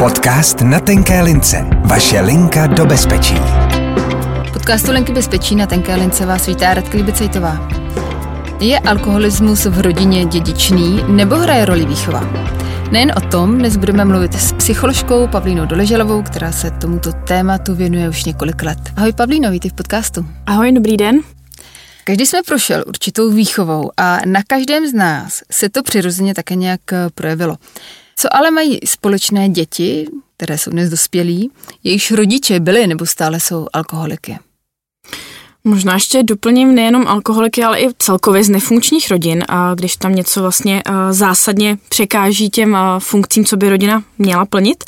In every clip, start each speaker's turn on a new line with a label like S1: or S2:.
S1: Podcast na tenké lince. Vaše linka do bezpečí.
S2: Podcastu Linky bezpečí na tenké lince vás vítá Radka Libicejtová. Je alkoholismus v rodině dědičný nebo hraje roli výchova? Nejen o tom dnes budeme mluvit s psycholožkou Pavlínou Doleželovou, která se tomuto tématu věnuje už několik let. Ahoj Pavlíno, vítej v podcastu.
S3: Ahoj, dobrý den.
S2: Každý jsme prošel určitou výchovou a na každém z nás se to přirozeně také nějak projevilo. Co ale mají společné děti, které jsou dnes dospělí, jejichž rodiče byli nebo stále jsou alkoholiky?
S3: Možná ještě doplním nejenom alkoholiky, ale i celkově z nefunkčních rodin, a když tam něco vlastně zásadně překáží těm funkcím, co by rodina měla plnit,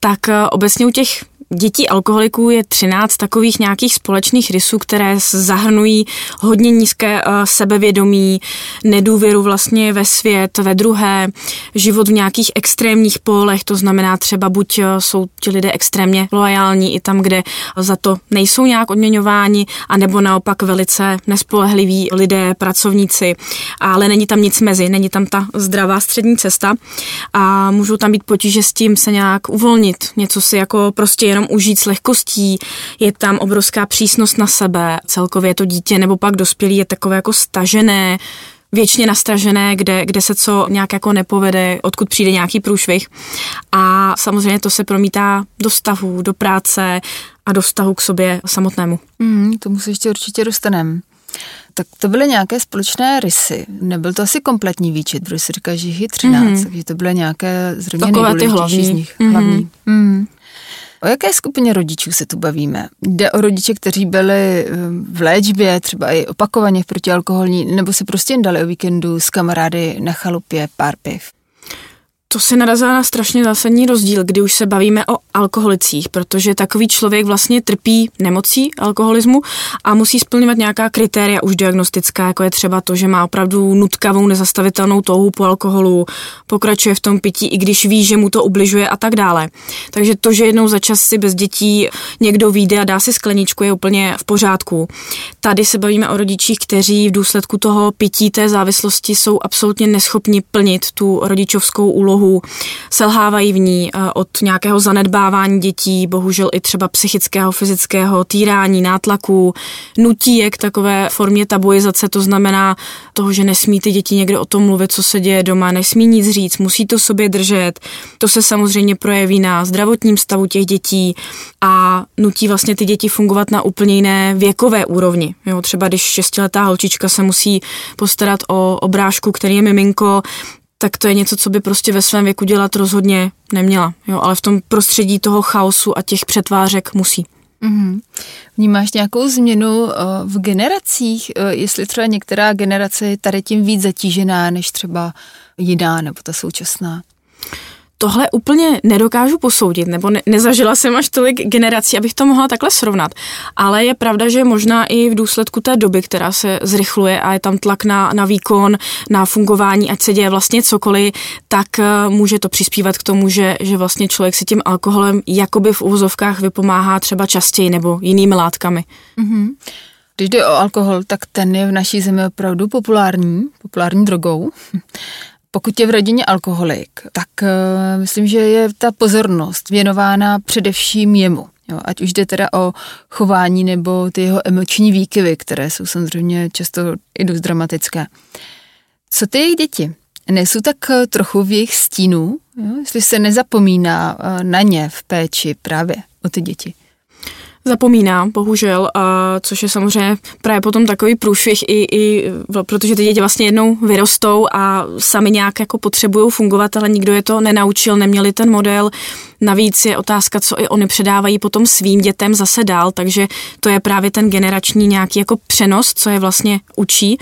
S3: tak obecně u těch dětí alkoholiků je 13 takových nějakých společných rysů, které zahrnují hodně nízké uh, sebevědomí, nedůvěru vlastně ve svět, ve druhé, život v nějakých extrémních polech, to znamená třeba buď uh, jsou ti lidé extrémně loajální i tam, kde za to nejsou nějak odměňováni, anebo naopak velice nespolehliví lidé, pracovníci, ale není tam nic mezi, není tam ta zdravá střední cesta a můžou tam být potíže s tím se nějak uvolnit, něco si jako prostě jenom užít s lehkostí, je tam obrovská přísnost na sebe, celkově to dítě nebo pak dospělý je takové jako stažené, věčně nastražené, kde, kde se co nějak jako nepovede, odkud přijde nějaký průšvih. A samozřejmě to se promítá do stavu, do práce a do vztahu k sobě samotnému.
S2: Mm, tomu se ještě určitě dostaneme. Tak to byly nějaké společné rysy. Nebyl to asi kompletní výčet, protože si říká, že jich je 13, mm-hmm. takže to byly nějaké zřejmě
S3: Takové ty hlavní.
S2: z nich. Mm-hmm. hlavní. Mm. O jaké skupině rodičů se tu bavíme? Jde o rodiče, kteří byli eh, v léčbě, třeba i opakovaně v protialkoholní, nebo se prostě jen dali o víkendu s kamarády na chalupě pár piv?
S3: To se narazá na strašně zásadní rozdíl, kdy už se bavíme o alkoholicích, protože takový člověk vlastně trpí nemocí alkoholismu a musí splňovat nějaká kritéria už diagnostická, jako je třeba to, že má opravdu nutkavou, nezastavitelnou touhu po alkoholu, pokračuje v tom pití, i když ví, že mu to ubližuje a tak dále. Takže to, že jednou za čas si bez dětí někdo vyjde a dá si skleničku, je úplně v pořádku. Tady se bavíme o rodičích, kteří v důsledku toho pití té závislosti jsou absolutně neschopni plnit tu rodičovskou úlohu úlohu, selhávají v ní eh, od nějakého zanedbávání dětí, bohužel i třeba psychického, fyzického týrání, nátlaku, nutí je k takové formě tabuizace, to znamená toho, že nesmí ty děti někde o tom mluvit, co se děje doma, nesmí nic říct, musí to sobě držet. To se samozřejmě projeví na zdravotním stavu těch dětí a nutí vlastně ty děti fungovat na úplně jiné věkové úrovni. Jo, třeba když šestiletá holčička se musí postarat o obrážku, který je miminko, tak to je něco, co by prostě ve svém věku dělat rozhodně neměla. Jo, ale v tom prostředí toho chaosu a těch přetvářek musí. Mm-hmm.
S2: Vnímáš nějakou změnu uh, v generacích, uh, jestli třeba některá generace je tady tím víc zatížená než třeba jiná nebo ta současná?
S3: Tohle úplně nedokážu posoudit, nebo ne, nezažila jsem až tolik generací, abych to mohla takhle srovnat. Ale je pravda, že možná i v důsledku té doby, která se zrychluje a je tam tlak na, na výkon, na fungování, ať se děje vlastně cokoliv, tak uh, může to přispívat k tomu, že, že vlastně člověk si tím alkoholem jakoby v uvozovkách vypomáhá třeba častěji nebo jinými látkami. Mm-hmm.
S2: Když jde o alkohol, tak ten je v naší zemi opravdu populární, populární drogou. Pokud je v rodině alkoholik, tak uh, myslím, že je ta pozornost věnována především jemu. Jo, ať už jde teda o chování nebo ty jeho emoční výkyvy, které jsou samozřejmě často i dost dramatické. Co ty jejich děti? Nejsou tak eh, trochu v jejich stínu, jo? jestli se nezapomíná eh, na ně v péči právě o ty děti?
S3: Zapomíná, bohužel, a což je samozřejmě právě potom takový průšvih, i, i, protože ty děti vlastně jednou vyrostou a sami nějak jako potřebují fungovat, ale nikdo je to nenaučil, neměli ten model. Navíc je otázka, co i oni předávají potom svým dětem zase dál, takže to je právě ten generační nějaký jako přenos, co je vlastně učí.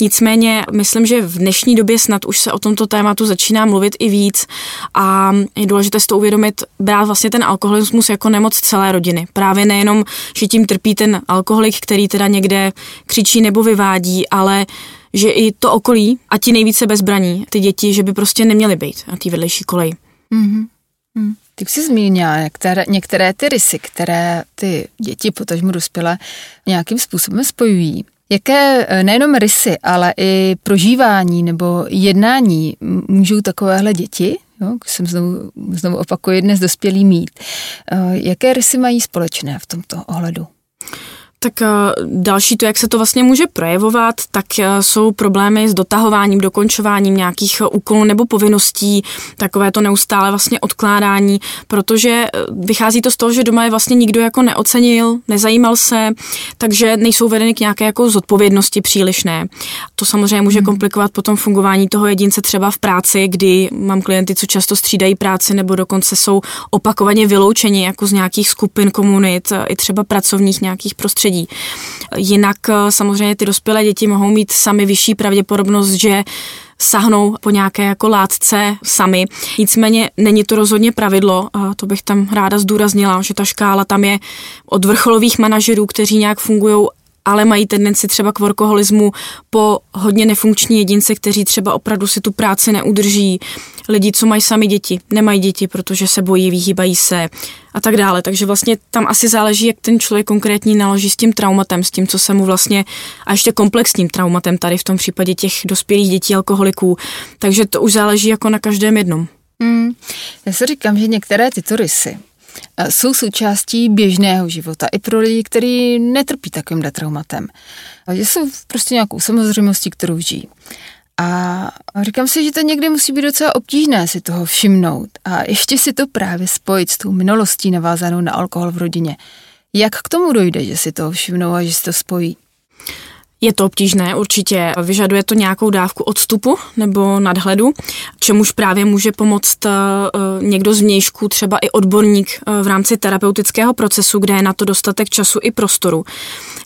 S3: Nicméně myslím, že v dnešní době snad už se o tomto tématu začíná mluvit i víc a je důležité si to uvědomit, brát vlastně ten alkoholismus jako nemoc celé rodiny. Právě ne nejenom, že tím trpí ten alkoholik, který teda někde křičí nebo vyvádí, ale že i to okolí a ti nejvíce bezbraní, ty děti, že by prostě neměly být na té vedlejší koleji. Mm-hmm.
S2: Mm. Ty jsi zmínila některé, některé ty rysy, které ty děti, potažmo dospělé, nějakým způsobem spojují. Jaké eh, nejenom rysy, ale i prožívání nebo jednání můžou takovéhle děti no, jsem znovu, znovu opakuje dnes dospělý mít. Jaké rysy mají společné v tomto ohledu?
S3: Tak eh, další to, jak se to vlastně může projevovat, tak eh, jsou problémy s dotahováním, dokončováním nějakých eh, úkolů nebo povinností, takové to neustále vlastně odkládání, protože vychází to z toho, že doma je vlastně nikdo jako neocenil, nezajímal se, takže nejsou vedeny k nějaké jako zodpovědnosti přílišné. To samozřejmě může hmm. komplikovat potom fungování toho jedince třeba v práci, kdy mám klienty, co často střídají práci nebo dokonce jsou opakovaně vyloučeni jako z nějakých skupin komunit, i třeba pracovních nějakých prostředí prostředí. Jinak eh, samozřejmě ty dospělé děti mohou mít sami vyšší pravděpodobnost, že sahnou po nějaké jako látce sami. Nicméně není to rozhodně pravidlo, a to bych tam ráda zdůraznila, že ta škála tam je od vrcholových manažerů, kteří nějak fungují ale mají tendenci třeba k workoholismu po hodně nefunkční jedince, kteří třeba opravdu si tu práci neudrží, lidi, co mají sami děti, nemají děti, protože se bojí, vyhýbají se a tak dále. Takže vlastně tam asi záleží, jak ten člověk konkrétní naloží s tím traumatem, s tím, co se mu vlastně, a ještě komplexním traumatem tady v tom případě těch dospělých dětí alkoholiků. Takže to už záleží jako na každém jednom. Hmm.
S2: Já si říkám, že některé tyto rysy jsou součástí běžného života i pro lidi, kteří netrpí takovým traumatem. Jsou prostě nějakou samozřejmostí, kterou žijí. A říkám si, že to někdy musí být docela obtížné si toho všimnout a ještě si to právě spojit s tou minulostí navázanou na alkohol v rodině. Jak k tomu dojde, že si to všimnou a že si to spojí?
S3: Je to obtížné, určitě vyžaduje to nějakou dávku odstupu nebo nadhledu, čemuž právě může pomoct eh, někdo z vnějšku, třeba i odborník eh, v rámci terapeutického procesu, kde je na to dostatek času i prostoru.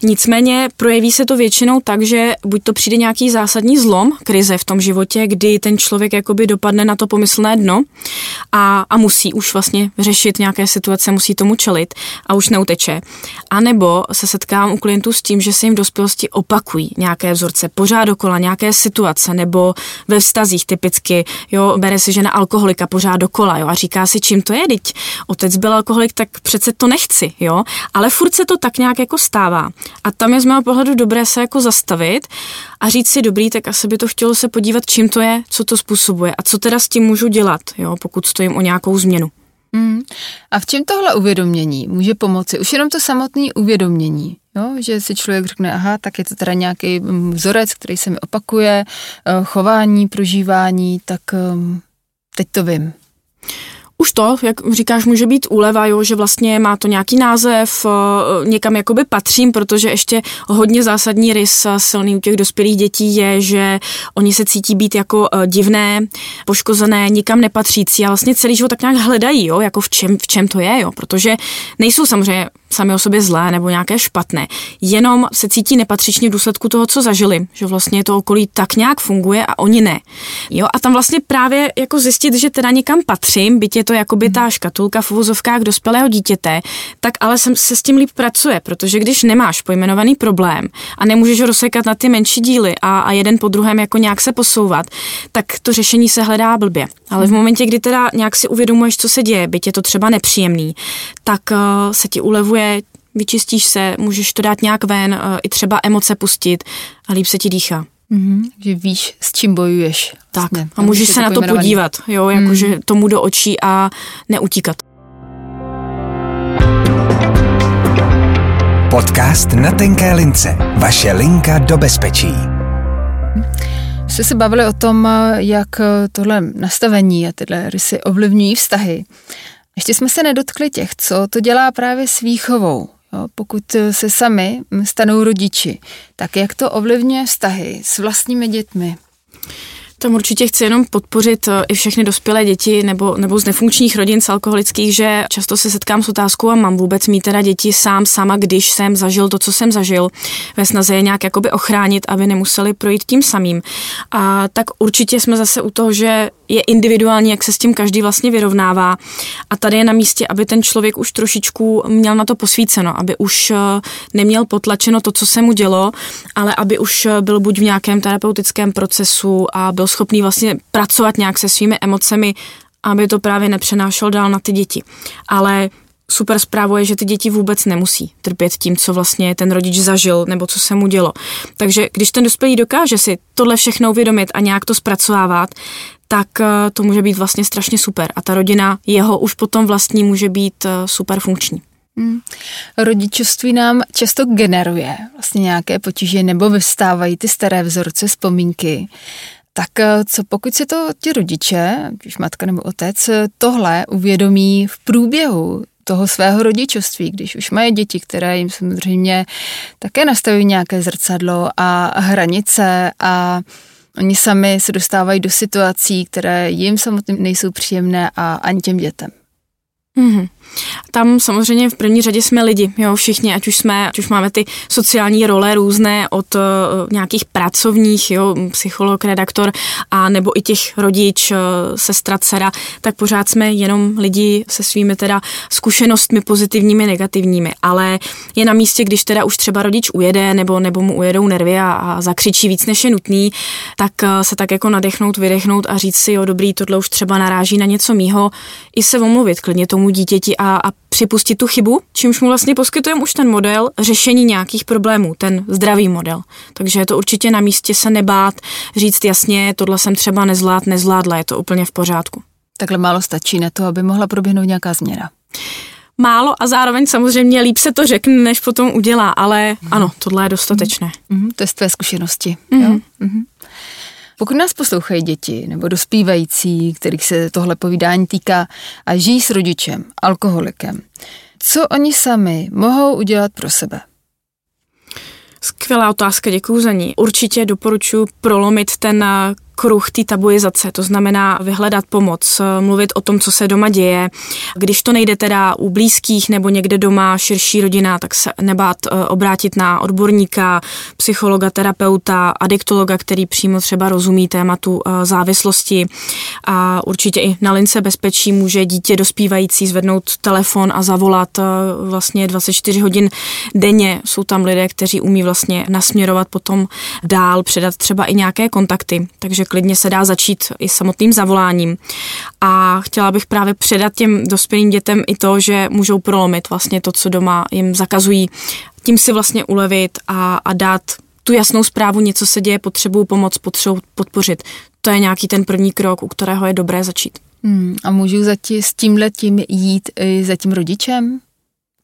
S3: Nicméně projeví se to většinou tak, že buď to přijde nějaký zásadní zlom, krize v tom životě, kdy ten člověk jakoby dopadne na to pomyslné dno a, a musí už vlastně řešit nějaké situace, musí tomu čelit a už neuteče. A nebo se setkám u klientů s tím, že se jim v dospělosti opakují nějaké vzorce, pořád dokola nějaké situace, nebo ve vztazích typicky, jo, bere si žena alkoholika pořád dokola, jo, a říká si, čím to je, teď otec byl alkoholik, tak přece to nechci, jo, ale furt se to tak nějak jako stává. A tam je z mého pohledu dobré se jako zastavit a říct si, dobrý, tak asi by to chtělo se podívat, čím to je, co to způsobuje a co teda s tím můžu dělat, jo, pokud stojím o nějakou změnu.
S2: Hmm. A v čem tohle uvědomění může pomoci? Už jenom to samotné uvědomění, jo? že si člověk řekne, aha, tak je to teda nějaký mm, vzorec, který se mi opakuje, eh, chování, prožívání, tak ehm, teď to vím.
S3: Už to, jak říkáš, může být úleva, jo, že vlastně má to nějaký název, eh, někam jakoby patřím, protože ještě hodně zásadní rys eh, silný u těch dospělých dětí je, že oni se cítí být jako divné, poškozené, nikam nepatřící a vlastně celý život tak nějak hledají, jo, jako v čem, v čem to je, jo, protože nejsou samozřejmě sami o sobě zlé nebo nějaké špatné, jenom se cítí nepatřičně v důsledku toho, co zažili, že vlastně to okolí tak nějak funguje a oni ne. Jo, a tam vlastně právě jako zjistit, že teda někam patřím, byť je to jakoby ta škatulka v uvozovkách dospělého dítěte, tak ale se, se s tím líp pracuje, protože když nemáš pojmenovaný problém a nemůžeš ho rozsekat na ty menší díly a, a jeden po druhém jako nějak se posouvat, tak to řešení se hledá blbě. Ale v momentě, kdy teda nějak si uvědomuješ, co se děje, byť je to třeba nepříjemný, tak uh, se ti ulevuje, vyčistíš se, můžeš to dát nějak ven, uh, i třeba emoce pustit a líp se ti dýchá.
S2: Mm-hmm, že víš, s čím bojuješ.
S3: Tak vlastně, a můžeš se na to podívat, jo, jakože mm. tomu do očí a neutíkat.
S1: Podcast na tenké lince. Vaše linka do bezpečí.
S2: Jste se bavili o tom, jak tohle nastavení a tyhle rysy ovlivňují vztahy. Ještě jsme se nedotkli těch, co to dělá právě s výchovou. Jo, pokud se sami stanou rodiči, tak jak to ovlivňuje vztahy s vlastními dětmi?
S3: Tam určitě chci jenom podpořit eh, i všechny dospělé děti nebo, nebo z nefunkčních rodin z alkoholických, že často se setkám s otázkou a mám vůbec mít teda děti sám, sama, když jsem zažil to, co jsem zažil, ve snaze je nějak jakoby ochránit, aby nemuseli projít tím samým. A tak určitě jsme zase u toho, že je individuální, jak se s tím každý vlastně vyrovnává. A tady je na místě, aby ten člověk už trošičku měl na to posvíceno, aby už eh, neměl potlačeno to, co se mu dělo, ale aby už eh, byl buď v nějakém terapeutickém procesu a byl schopný vlastně pracovat nějak se svými emocemi, aby to právě nepřenášel dál na ty děti. Ale super zprávou je, že ty děti vůbec nemusí trpět tím, co vlastně ten rodič zažil nebo co se mu dělo. Takže když ten dospělý dokáže si tohle všechno uvědomit a nějak to zpracovávat, tak eh, to může být vlastně strašně super. A ta rodina jeho už potom vlastní může být eh, super funkční. Hmm.
S2: Rodičovství nám často generuje vlastně nějaké potíže nebo vystávají ty staré vzorce, vzpomínky. Tak eh, co pokud si to ti rodiče, když matka nebo otec, tohle uvědomí v průběhu toho svého rodičovství, když už mají děti, které jim samozřejmě také nastavují nějaké zrcadlo a hranice a oni sami se dostávají do situací, které jim samotným nejsou příjemné a ani těm dětem.
S3: Mm-hmm. Tam samozřejmě v první řadě jsme lidi, jo, všichni, ať už jsme, ať už máme ty sociální role různé od uh, nějakých pracovních, jo, psycholog, redaktor, a nebo i těch rodič, uh, sestra, dcera, tak pořád jsme jenom lidi se svými teda zkušenostmi pozitivními, negativními, ale je na místě, když teda už třeba rodič ujede, nebo, nebo mu ujedou nervy a, a zakřičí víc, než je nutný, tak uh, se tak jako nadechnout, vydechnout a říct si, jo, dobrý, tohle už třeba naráží na něco mýho, i se omluvit klidně tomu dítěti a, a připustit tu chybu, čímž mu vlastně poskytujeme už ten model řešení nějakých problémů, ten zdravý model. Takže je to určitě na místě se nebát, říct jasně, tohle jsem třeba nezvlád, nezvládla, je to úplně v pořádku.
S2: Takhle málo stačí na to, aby mohla proběhnout nějaká změna
S3: málo a zároveň samozřejmě líp se to řekne, než potom udělá, ale mm. ano, tohle je dostatečné.
S2: Mm. To je z tvé zkušenosti. Mm. Jo? Mm. Pokud nás poslouchají děti nebo dospívající, kterých se tohle povídání týká a žijí s rodičem, alkoholikem, co oni sami mohou udělat pro sebe?
S3: Skvělá otázka, děkuji za ní. Určitě doporučuji prolomit ten kruh té tabuizace, to znamená vyhledat pomoc, mluvit o tom, co se doma děje. Když to nejde teda u blízkých nebo někde doma širší rodina, tak se nebát eh, obrátit na odborníka, psychologa, terapeuta, adiktologa, který přímo třeba rozumí tématu eh, závislosti. A určitě i na lince bezpečí může dítě dospívající zvednout telefon a zavolat eh, vlastně 24 hodin denně. Jsou tam lidé, kteří umí vlastně nasměrovat potom dál, předat třeba i nějaké kontakty. Takže klidně se dá začít i samotným zavoláním. A chtěla bych právě předat těm dospělým dětem i to, že můžou prolomit vlastně to, co doma jim zakazují, tím si vlastně ulevit a, a dát tu jasnou zprávu, něco se děje, potřebuju pomoc, potřebuji podpořit. To je nějaký ten první krok, u kterého je dobré začít.
S2: Hmm, a můžu za tí, s tímhle tím jít i za tím rodičem?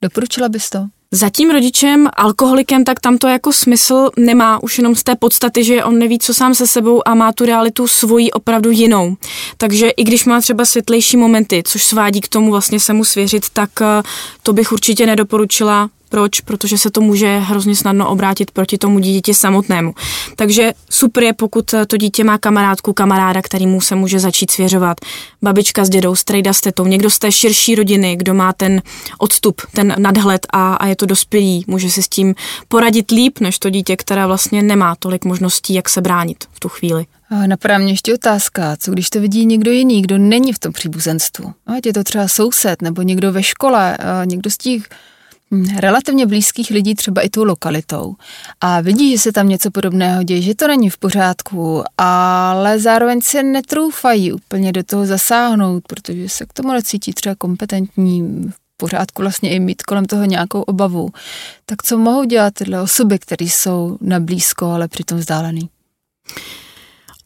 S2: Doporučila bys to?
S3: Za tím rodičem, alkoholikem, tak tam to jako smysl nemá už jenom z té podstaty, že on neví, co sám se sebou a má tu realitu svoji opravdu jinou. Takže i když má třeba světlejší momenty, což svádí k tomu vlastně se mu svěřit, tak eh, to bych určitě nedoporučila proč? Protože se to může hrozně snadno obrátit proti tomu dítěti samotnému. Takže super je, pokud to dítě má kamarádku, kamaráda, kterýmu se může začít svěřovat. Babička s dědou, strejda s tetou, někdo z té širší rodiny, kdo má ten odstup, ten nadhled a, a je to dospělý, může si s tím poradit líp, než to dítě, které vlastně nemá tolik možností, jak se bránit v tu chvíli.
S2: Napadá mě ještě otázka, co když to vidí někdo jiný, kdo není v tom příbuzenstvu? Ať je to třeba soused nebo někdo ve škole, někdo z těch relativně blízkých lidí, třeba i tou lokalitou a vidí, že se tam něco podobného děje, že to není v pořádku, ale zároveň se netrůfají úplně do toho zasáhnout, protože se k tomu necítí třeba kompetentní, v pořádku vlastně i mít kolem toho nějakou obavu. Tak co mohou dělat tyhle osoby, které jsou na blízko, ale přitom vzdálený?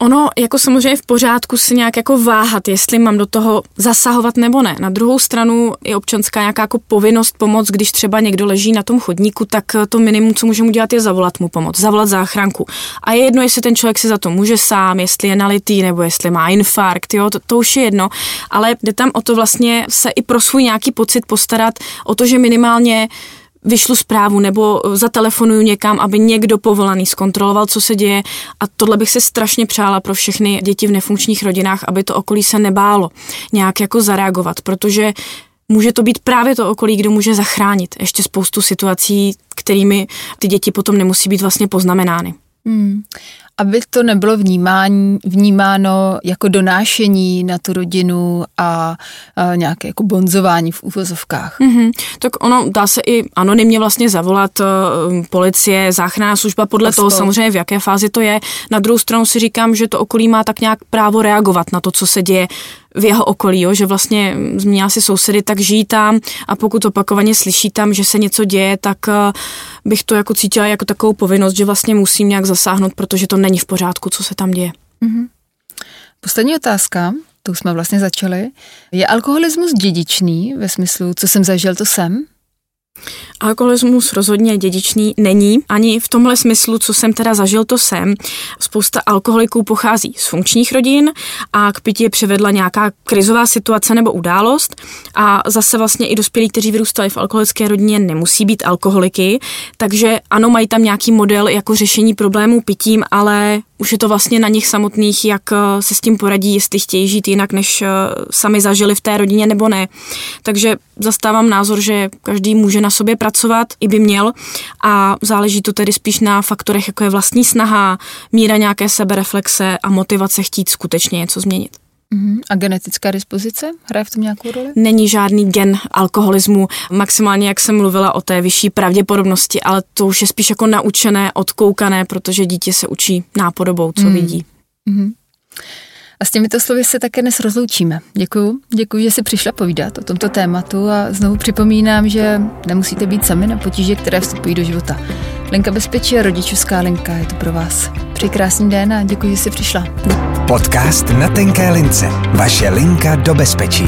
S3: Ono jako samozřejmě v pořádku si nějak jako váhat, jestli mám do toho zasahovat nebo ne. Na druhou stranu je občanská nějaká jako povinnost pomoct, když třeba někdo leží na tom chodníku, tak to minimum, co můžeme udělat, je zavolat mu pomoc, zavolat záchranku. A je jedno, jestli ten člověk si za to může sám, jestli je nalitý nebo jestli má infarkt, jo, to, to už je jedno. Ale jde tam o to vlastně se i pro svůj nějaký pocit postarat o to, že minimálně vyšlu zprávu nebo zatelefonuju někam, aby někdo povolaný zkontroloval, co se děje a tohle bych se strašně přála pro všechny děti v nefunkčních rodinách, aby to okolí se nebálo nějak jako zareagovat, protože může to být právě to okolí, kdo může zachránit ještě spoustu situací, kterými ty děti potom nemusí být vlastně poznamenány. Hmm
S2: aby to nebylo vnímání, vnímáno jako donášení na tu rodinu a, a nějaké jako bonzování v úvozovkách. Mm-hmm.
S3: Tak ono dá se i anonymně vlastně zavolat uh, policie, záchranná služba, podle Pospol. toho samozřejmě v jaké fázi to je. Na druhou stranu si říkám, že to okolí má tak nějak právo reagovat na to, co se děje v jeho okolí, jo, že vlastně zmínila si sousedy, tak žijí tam a pokud opakovaně slyší tam, že se něco děje, tak uh, bych to jako cítila jako takovou povinnost, že vlastně musím nějak zasáhnout, protože to není v pořádku, co se tam děje. Mm-hmm.
S2: Poslední otázka, tu jsme vlastně začali. Je alkoholismus dědičný ve smyslu, co jsem zažil, to jsem?
S3: Alkoholismus rozhodně dědičný není, ani v tomhle smyslu, co jsem teda zažil, to jsem. Spousta alkoholiků pochází z funkčních rodin a k pití je přivedla nějaká krizová situace nebo událost a zase vlastně i dospělí, kteří vyrůstali v alkoholické rodině, nemusí být alkoholiky, takže ano, mají tam nějaký model jako řešení problémů pitím, ale už je to vlastně na nich samotných, jak eh, se s tím poradí, jestli chtějí žít jinak, než eh, sami zažili v té rodině nebo ne. Takže zastávám názor, že každý může na sobě pracovat, i by měl a záleží to tedy spíš na faktorech, jako je vlastní snaha, míra nějaké sebereflexe a motivace chtít skutečně něco změnit.
S2: Uh-huh. A genetická dispozice hraje v tom nějakou roli?
S3: Není žádný gen alkoholismu, maximálně jak jsem mluvila o té vyšší pravděpodobnosti, ale to už je spíš jako naučené, odkoukané, protože dítě se učí nápodobou, co uh-huh. vidí. Uh-huh.
S2: A s těmito slovy se také dnes rozloučíme. Děkuju, děkuji, že jsi přišla povídat o tomto tématu a znovu připomínám, že nemusíte být sami na potíže, které vstupují do života. Linka bezpečí a rodičovská linka je to pro vás. Přeji krásný den a děkuji, že jsi přišla.
S1: Podcast na tenké lince. Vaše linka do bezpečí.